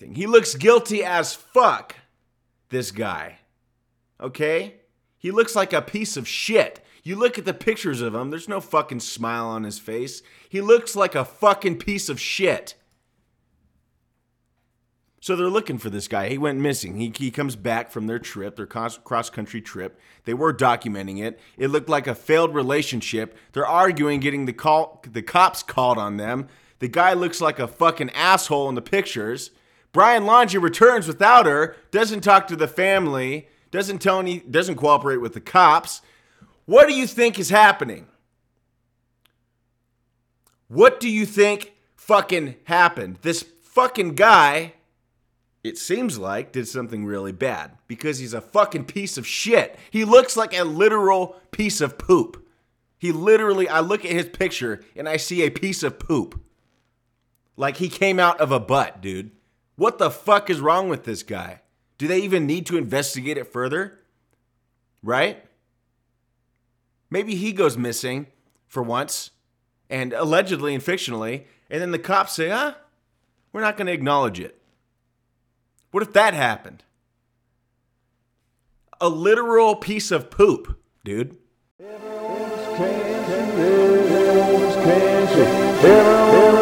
He looks guilty as fuck, this guy. Okay? He looks like a piece of shit. You look at the pictures of him, there's no fucking smile on his face. He looks like a fucking piece of shit. So they're looking for this guy. He went missing. He, he comes back from their trip, their cross country trip. They were documenting it. It looked like a failed relationship. They're arguing, getting the call, the cops called on them. The guy looks like a fucking asshole in the pictures. Brian Laundrie returns without her, doesn't talk to the family, doesn't tell any, doesn't cooperate with the cops. What do you think is happening? What do you think fucking happened? This fucking guy it seems like, did something really bad because he's a fucking piece of shit. He looks like a literal piece of poop. He literally, I look at his picture and I see a piece of poop. Like he came out of a butt, dude. What the fuck is wrong with this guy? Do they even need to investigate it further? Right? Maybe he goes missing for once and allegedly and fictionally, and then the cops say, huh? We're not going to acknowledge it. What if that happened? A literal piece of poop, dude. Good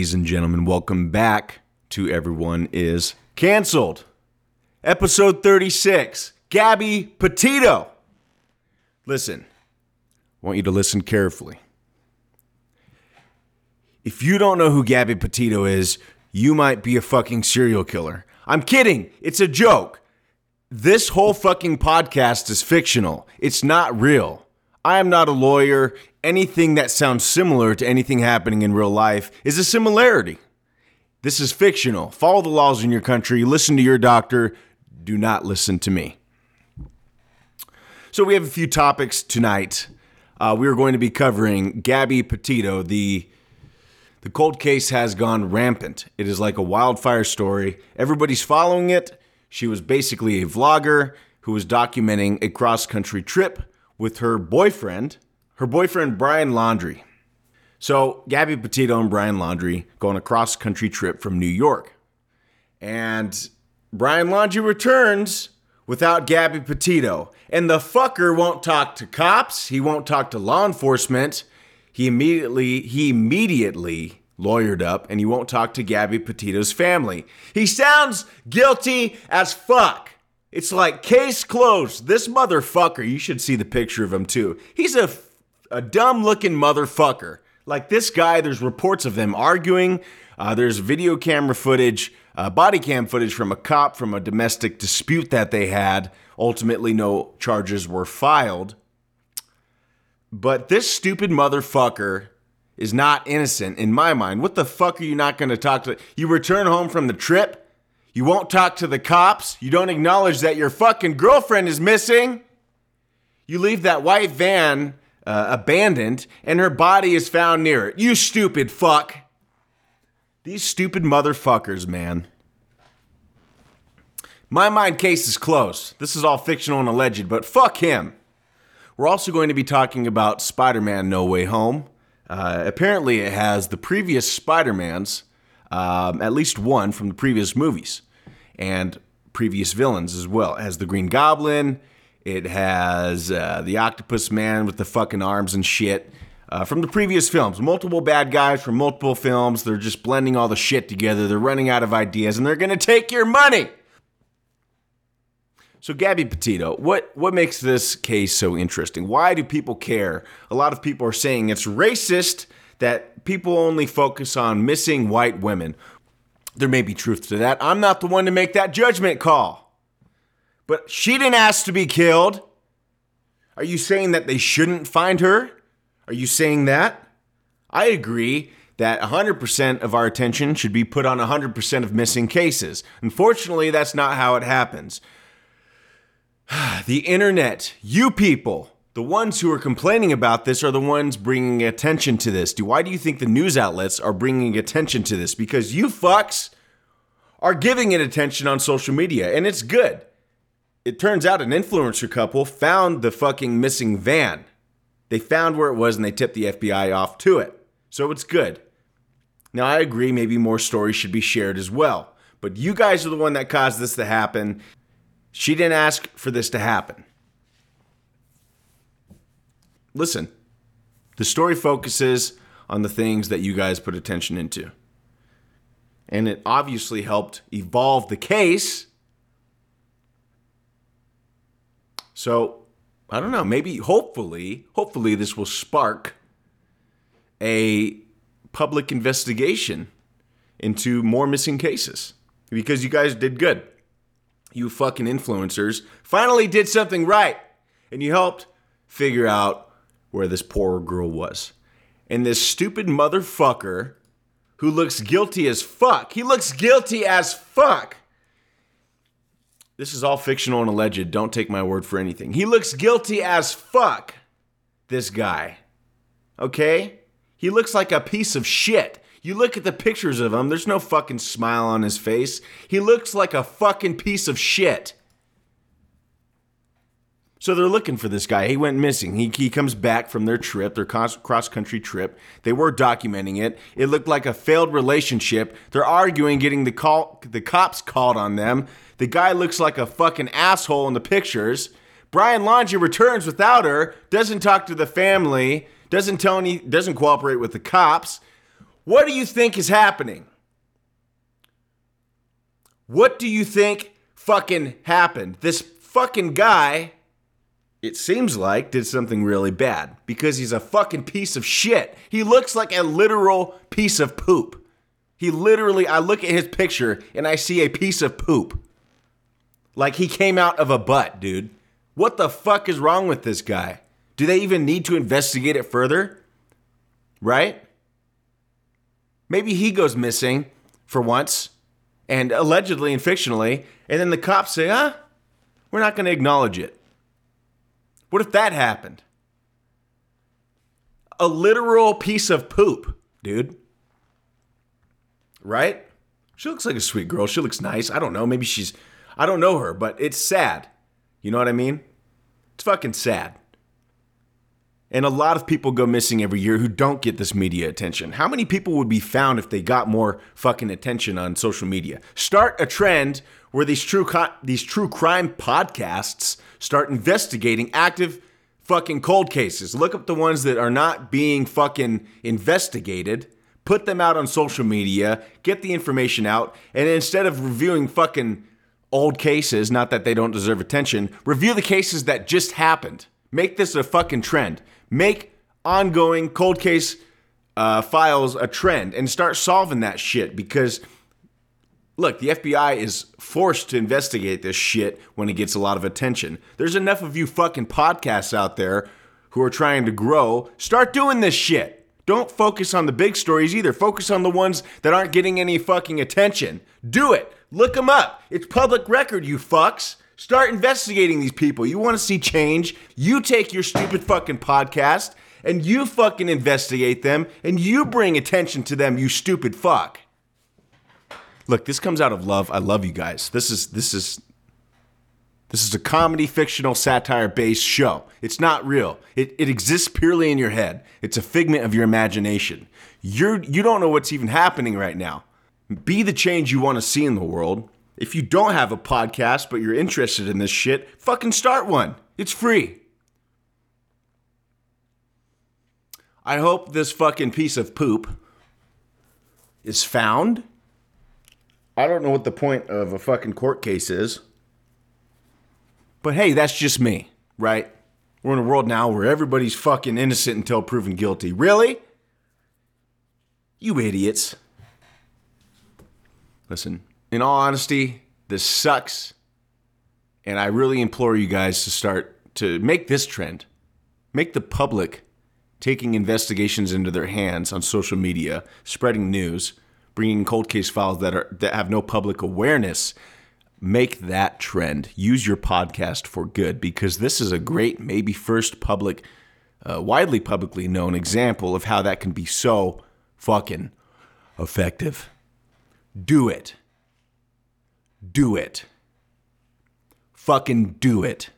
ladies and gentlemen. Welcome back to Everyone is Cancelled. Episode 36 Gabby Petito. Listen, I want you to listen carefully. If you don't know who Gabby Petito is, you might be a fucking serial killer. I'm kidding. It's a joke. This whole fucking podcast is fictional. It's not real. I am not a lawyer. Anything that sounds similar to anything happening in real life is a similarity. This is fictional. Follow the laws in your country. Listen to your doctor. Do not listen to me. So we have a few topics tonight. Uh, we are going to be covering Gabby Petito. The the cold case has gone rampant. It is like a wildfire story. Everybody's following it. She was basically a vlogger who was documenting a cross country trip with her boyfriend, her boyfriend Brian Laundrie. So Gabby Petito and Brian Laundrie go on a cross country trip from New York. And Brian Laundrie returns without Gabby Petito. And the fucker won't talk to cops, he won't talk to law enforcement. He immediately he immediately lawyered up and he won't talk to Gabby Petito's family. He sounds guilty as fuck. It's like case closed. This motherfucker, you should see the picture of him too. He's a a dumb looking motherfucker. Like this guy, there's reports of them arguing. Uh, there's video camera footage uh, body cam footage from a cop from a domestic dispute that they had. Ultimately, no charges were filed. But this stupid motherfucker is not innocent in my mind. What the fuck are you not going to talk to? You return home from the trip. You won't talk to the cops. You don't acknowledge that your fucking girlfriend is missing. You leave that white van uh, abandoned and her body is found near it. You stupid fuck. These stupid motherfuckers, man. My mind case is closed. This is all fictional and alleged, but fuck him. We're also going to be talking about Spider Man No Way Home. Uh, apparently, it has the previous Spider Mans, um, at least one from the previous movies, and previous villains as well. It has the Green Goblin, it has uh, the Octopus Man with the fucking arms and shit uh, from the previous films. Multiple bad guys from multiple films. They're just blending all the shit together. They're running out of ideas and they're going to take your money. So, Gabby Petito, what, what makes this case so interesting? Why do people care? A lot of people are saying it's racist that people only focus on missing white women. There may be truth to that. I'm not the one to make that judgment call. But she didn't ask to be killed. Are you saying that they shouldn't find her? Are you saying that? I agree that 100% of our attention should be put on 100% of missing cases. Unfortunately, that's not how it happens. The internet, you people, the ones who are complaining about this are the ones bringing attention to this. Do Why do you think the news outlets are bringing attention to this? Because you fucks are giving it attention on social media, and it's good. it turns out an influencer couple found the fucking missing van. They found where it was and they tipped the FBI off to it. So it's good. Now, I agree, maybe more stories should be shared as well. But you guys are the one that caused this to happen. She didn't ask for this to happen. Listen, the story focuses on the things that you guys put attention into. And it obviously helped evolve the case. So, I don't know, maybe hopefully, hopefully this will spark a public investigation into more missing cases because you guys did good. You fucking influencers finally did something right and you helped figure out where this poor girl was. And this stupid motherfucker who looks guilty as fuck, he looks guilty as fuck. This is all fictional and alleged. Don't take my word for anything. He looks guilty as fuck, this guy. Okay? He looks like a piece of shit. You look at the pictures of him, there's no fucking smile on his face. He looks like a fucking piece of shit. So they're looking for this guy. He went missing. He, he comes back from their trip, their cross country trip. They were documenting it. It looked like a failed relationship. They're arguing, getting the call, the cops called on them. The guy looks like a fucking asshole in the pictures. Brian Laundrie returns without her, doesn't talk to the family doesn't tell any, doesn't cooperate with the cops. What do you think is happening? What do you think fucking happened? This fucking guy, it seems like, did something really bad because he's a fucking piece of shit. He looks like a literal piece of poop. He literally, I look at his picture and I see a piece of poop. Like he came out of a butt, dude. What the fuck is wrong with this guy? Do they even need to investigate it further? Right? Maybe he goes missing for once, and allegedly and fictionally, and then the cops say, huh? We're not going to acknowledge it. What if that happened? A literal piece of poop, dude. Right? She looks like a sweet girl. She looks nice. I don't know. Maybe she's, I don't know her, but it's sad. You know what I mean? It's fucking sad. And a lot of people go missing every year who don't get this media attention. How many people would be found if they got more fucking attention on social media? Start a trend where these true co- these true crime podcasts start investigating active fucking cold cases. Look up the ones that are not being fucking investigated, put them out on social media, get the information out, and instead of reviewing fucking old cases, not that they don't deserve attention, review the cases that just happened. Make this a fucking trend make ongoing cold case uh, files a trend and start solving that shit because look, the FBI is forced to investigate this shit when it gets a lot of attention. There's enough of you fucking podcasts out there who are trying to grow. Start doing this shit. Don't focus on the big stories either. Focus on the ones that aren't getting any fucking attention. Do it. Look them up. It's public record, you fucks. Start investigating these people. You want to see change? You take your stupid fucking podcast and you fucking investigate them and you bring attention to them, you stupid fuck. Look, this comes out of love. I love you guys. This is this is this is a comedy fictional satire based show. It's not real. It, it exists purely in your head. It's a figment of your imagination. You're you don't know what's even happening right now. Be the change you want to see in the world if you don't have a podcast but you're interested in this shit, fucking start one. It's free. I hope this fucking piece of poop is found. I don't know what the point of a fucking court case is. But hey, that's just me, right? We're in a world now where everybody's fucking innocent until proven guilty. Really? You idiots. Listen, in all honesty, this sucks. And I really implore you guys to start to make this trend. Make the public taking investigations into their hands on social media, spreading news, bringing cold case files that are that have no public awareness. Make that trend. Use your podcast for good because this is a great, maybe first public, uh, widely publicly known example of how that can be so fucking effective. Do it do it. fucking do it.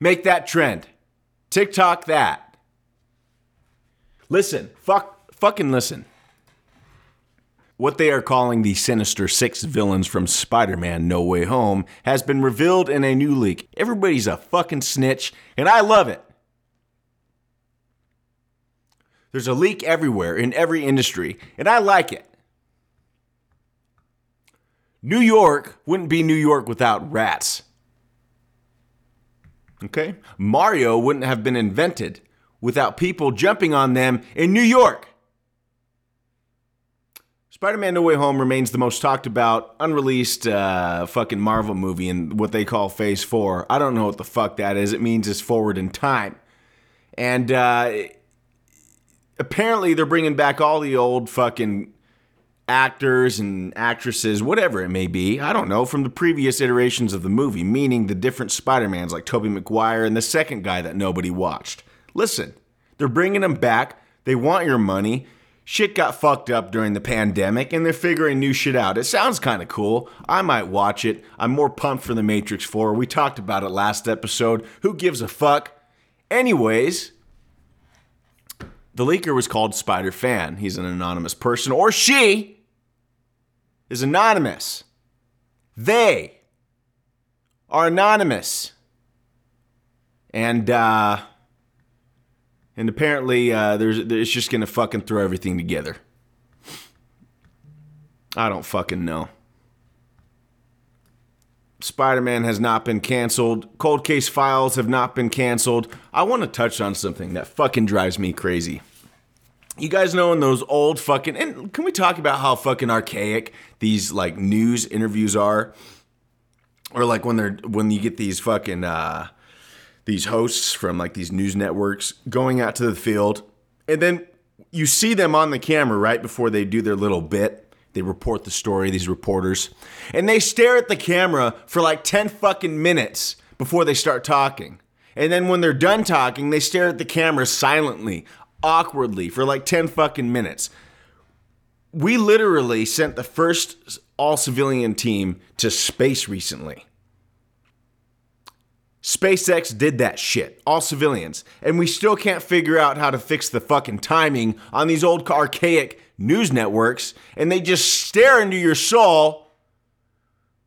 Make that trend. TikTok that. Listen, fuck, fucking listen. What they are calling the Sinister Six villains from Spider Man No Way Home has been revealed in a new leak. Everybody's a fucking snitch, and I love it. There's a leak everywhere in every industry, and I like it. New York wouldn't be New York without rats. Okay? Mario wouldn't have been invented without people jumping on them in New York. Spider Man No Way Home remains the most talked about, unreleased uh, fucking Marvel movie in what they call Phase 4. I don't know what the fuck that is. It means it's forward in time. And uh, apparently they're bringing back all the old fucking actors and actresses, whatever it may be, I don't know, from the previous iterations of the movie, meaning the different Spider-Mans like Tobey Maguire and the second guy that nobody watched. Listen, they're bringing them back. They want your money. Shit got fucked up during the pandemic and they're figuring new shit out. It sounds kind of cool. I might watch it. I'm more pumped for The Matrix 4. We talked about it last episode. Who gives a fuck? Anyways, the leaker was called Spider Fan. He's an anonymous person, or she is anonymous. They are anonymous. And, uh, and apparently, uh, there's, it's just gonna fucking throw everything together. I don't fucking know. Spider Man has not been canceled. Cold Case Files have not been canceled. I want to touch on something that fucking drives me crazy. You guys know in those old fucking and can we talk about how fucking archaic these like news interviews are? Or like when they're when you get these fucking uh these hosts from like these news networks going out to the field and then you see them on the camera right before they do their little bit they report the story, these reporters, and they stare at the camera for like 10 fucking minutes before they start talking. And then when they're done talking, they stare at the camera silently, awkwardly for like 10 fucking minutes. We literally sent the first all civilian team to space recently. SpaceX did that shit, all civilians, and we still can't figure out how to fix the fucking timing on these old archaic news networks, and they just stare into your soul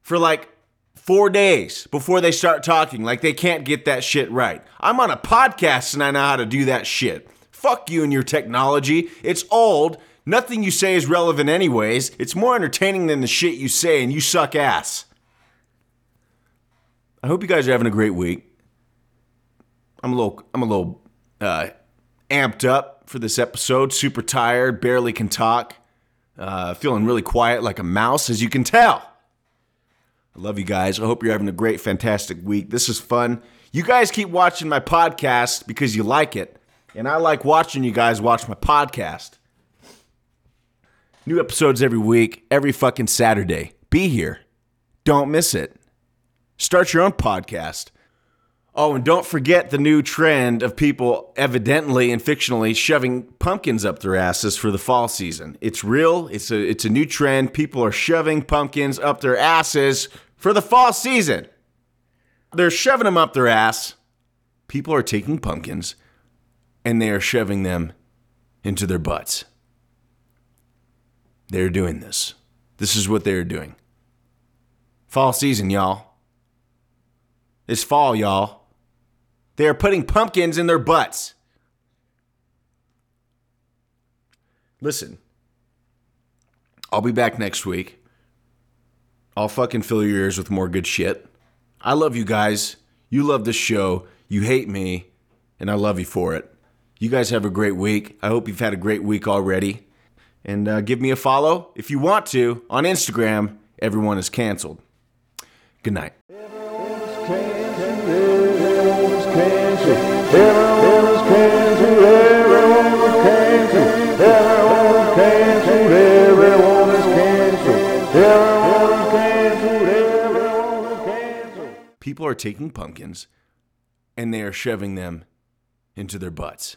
for like four days before they start talking. Like they can't get that shit right. I'm on a podcast and I know how to do that shit. Fuck you and your technology. It's old. Nothing you say is relevant, anyways. It's more entertaining than the shit you say, and you suck ass. I hope you guys are having a great week. I'm a little, I'm a little uh, amped up for this episode. Super tired, barely can talk. Uh, feeling really quiet like a mouse, as you can tell. I love you guys. I hope you're having a great, fantastic week. This is fun. You guys keep watching my podcast because you like it, and I like watching you guys watch my podcast. New episodes every week, every fucking Saturday. Be here. Don't miss it. Start your own podcast. Oh, and don't forget the new trend of people evidently and fictionally shoving pumpkins up their asses for the fall season. It's real. It's a it's a new trend. People are shoving pumpkins up their asses for the fall season. They're shoving them up their ass. People are taking pumpkins and they are shoving them into their butts. They're doing this. This is what they're doing. Fall season, y'all. It's fall, y'all. They are putting pumpkins in their butts. Listen, I'll be back next week. I'll fucking fill your ears with more good shit. I love you guys. You love this show. You hate me, and I love you for it. You guys have a great week. I hope you've had a great week already. And uh, give me a follow if you want to on Instagram. Everyone is canceled. Good night. People are taking pumpkins and they are shoving them into their butts.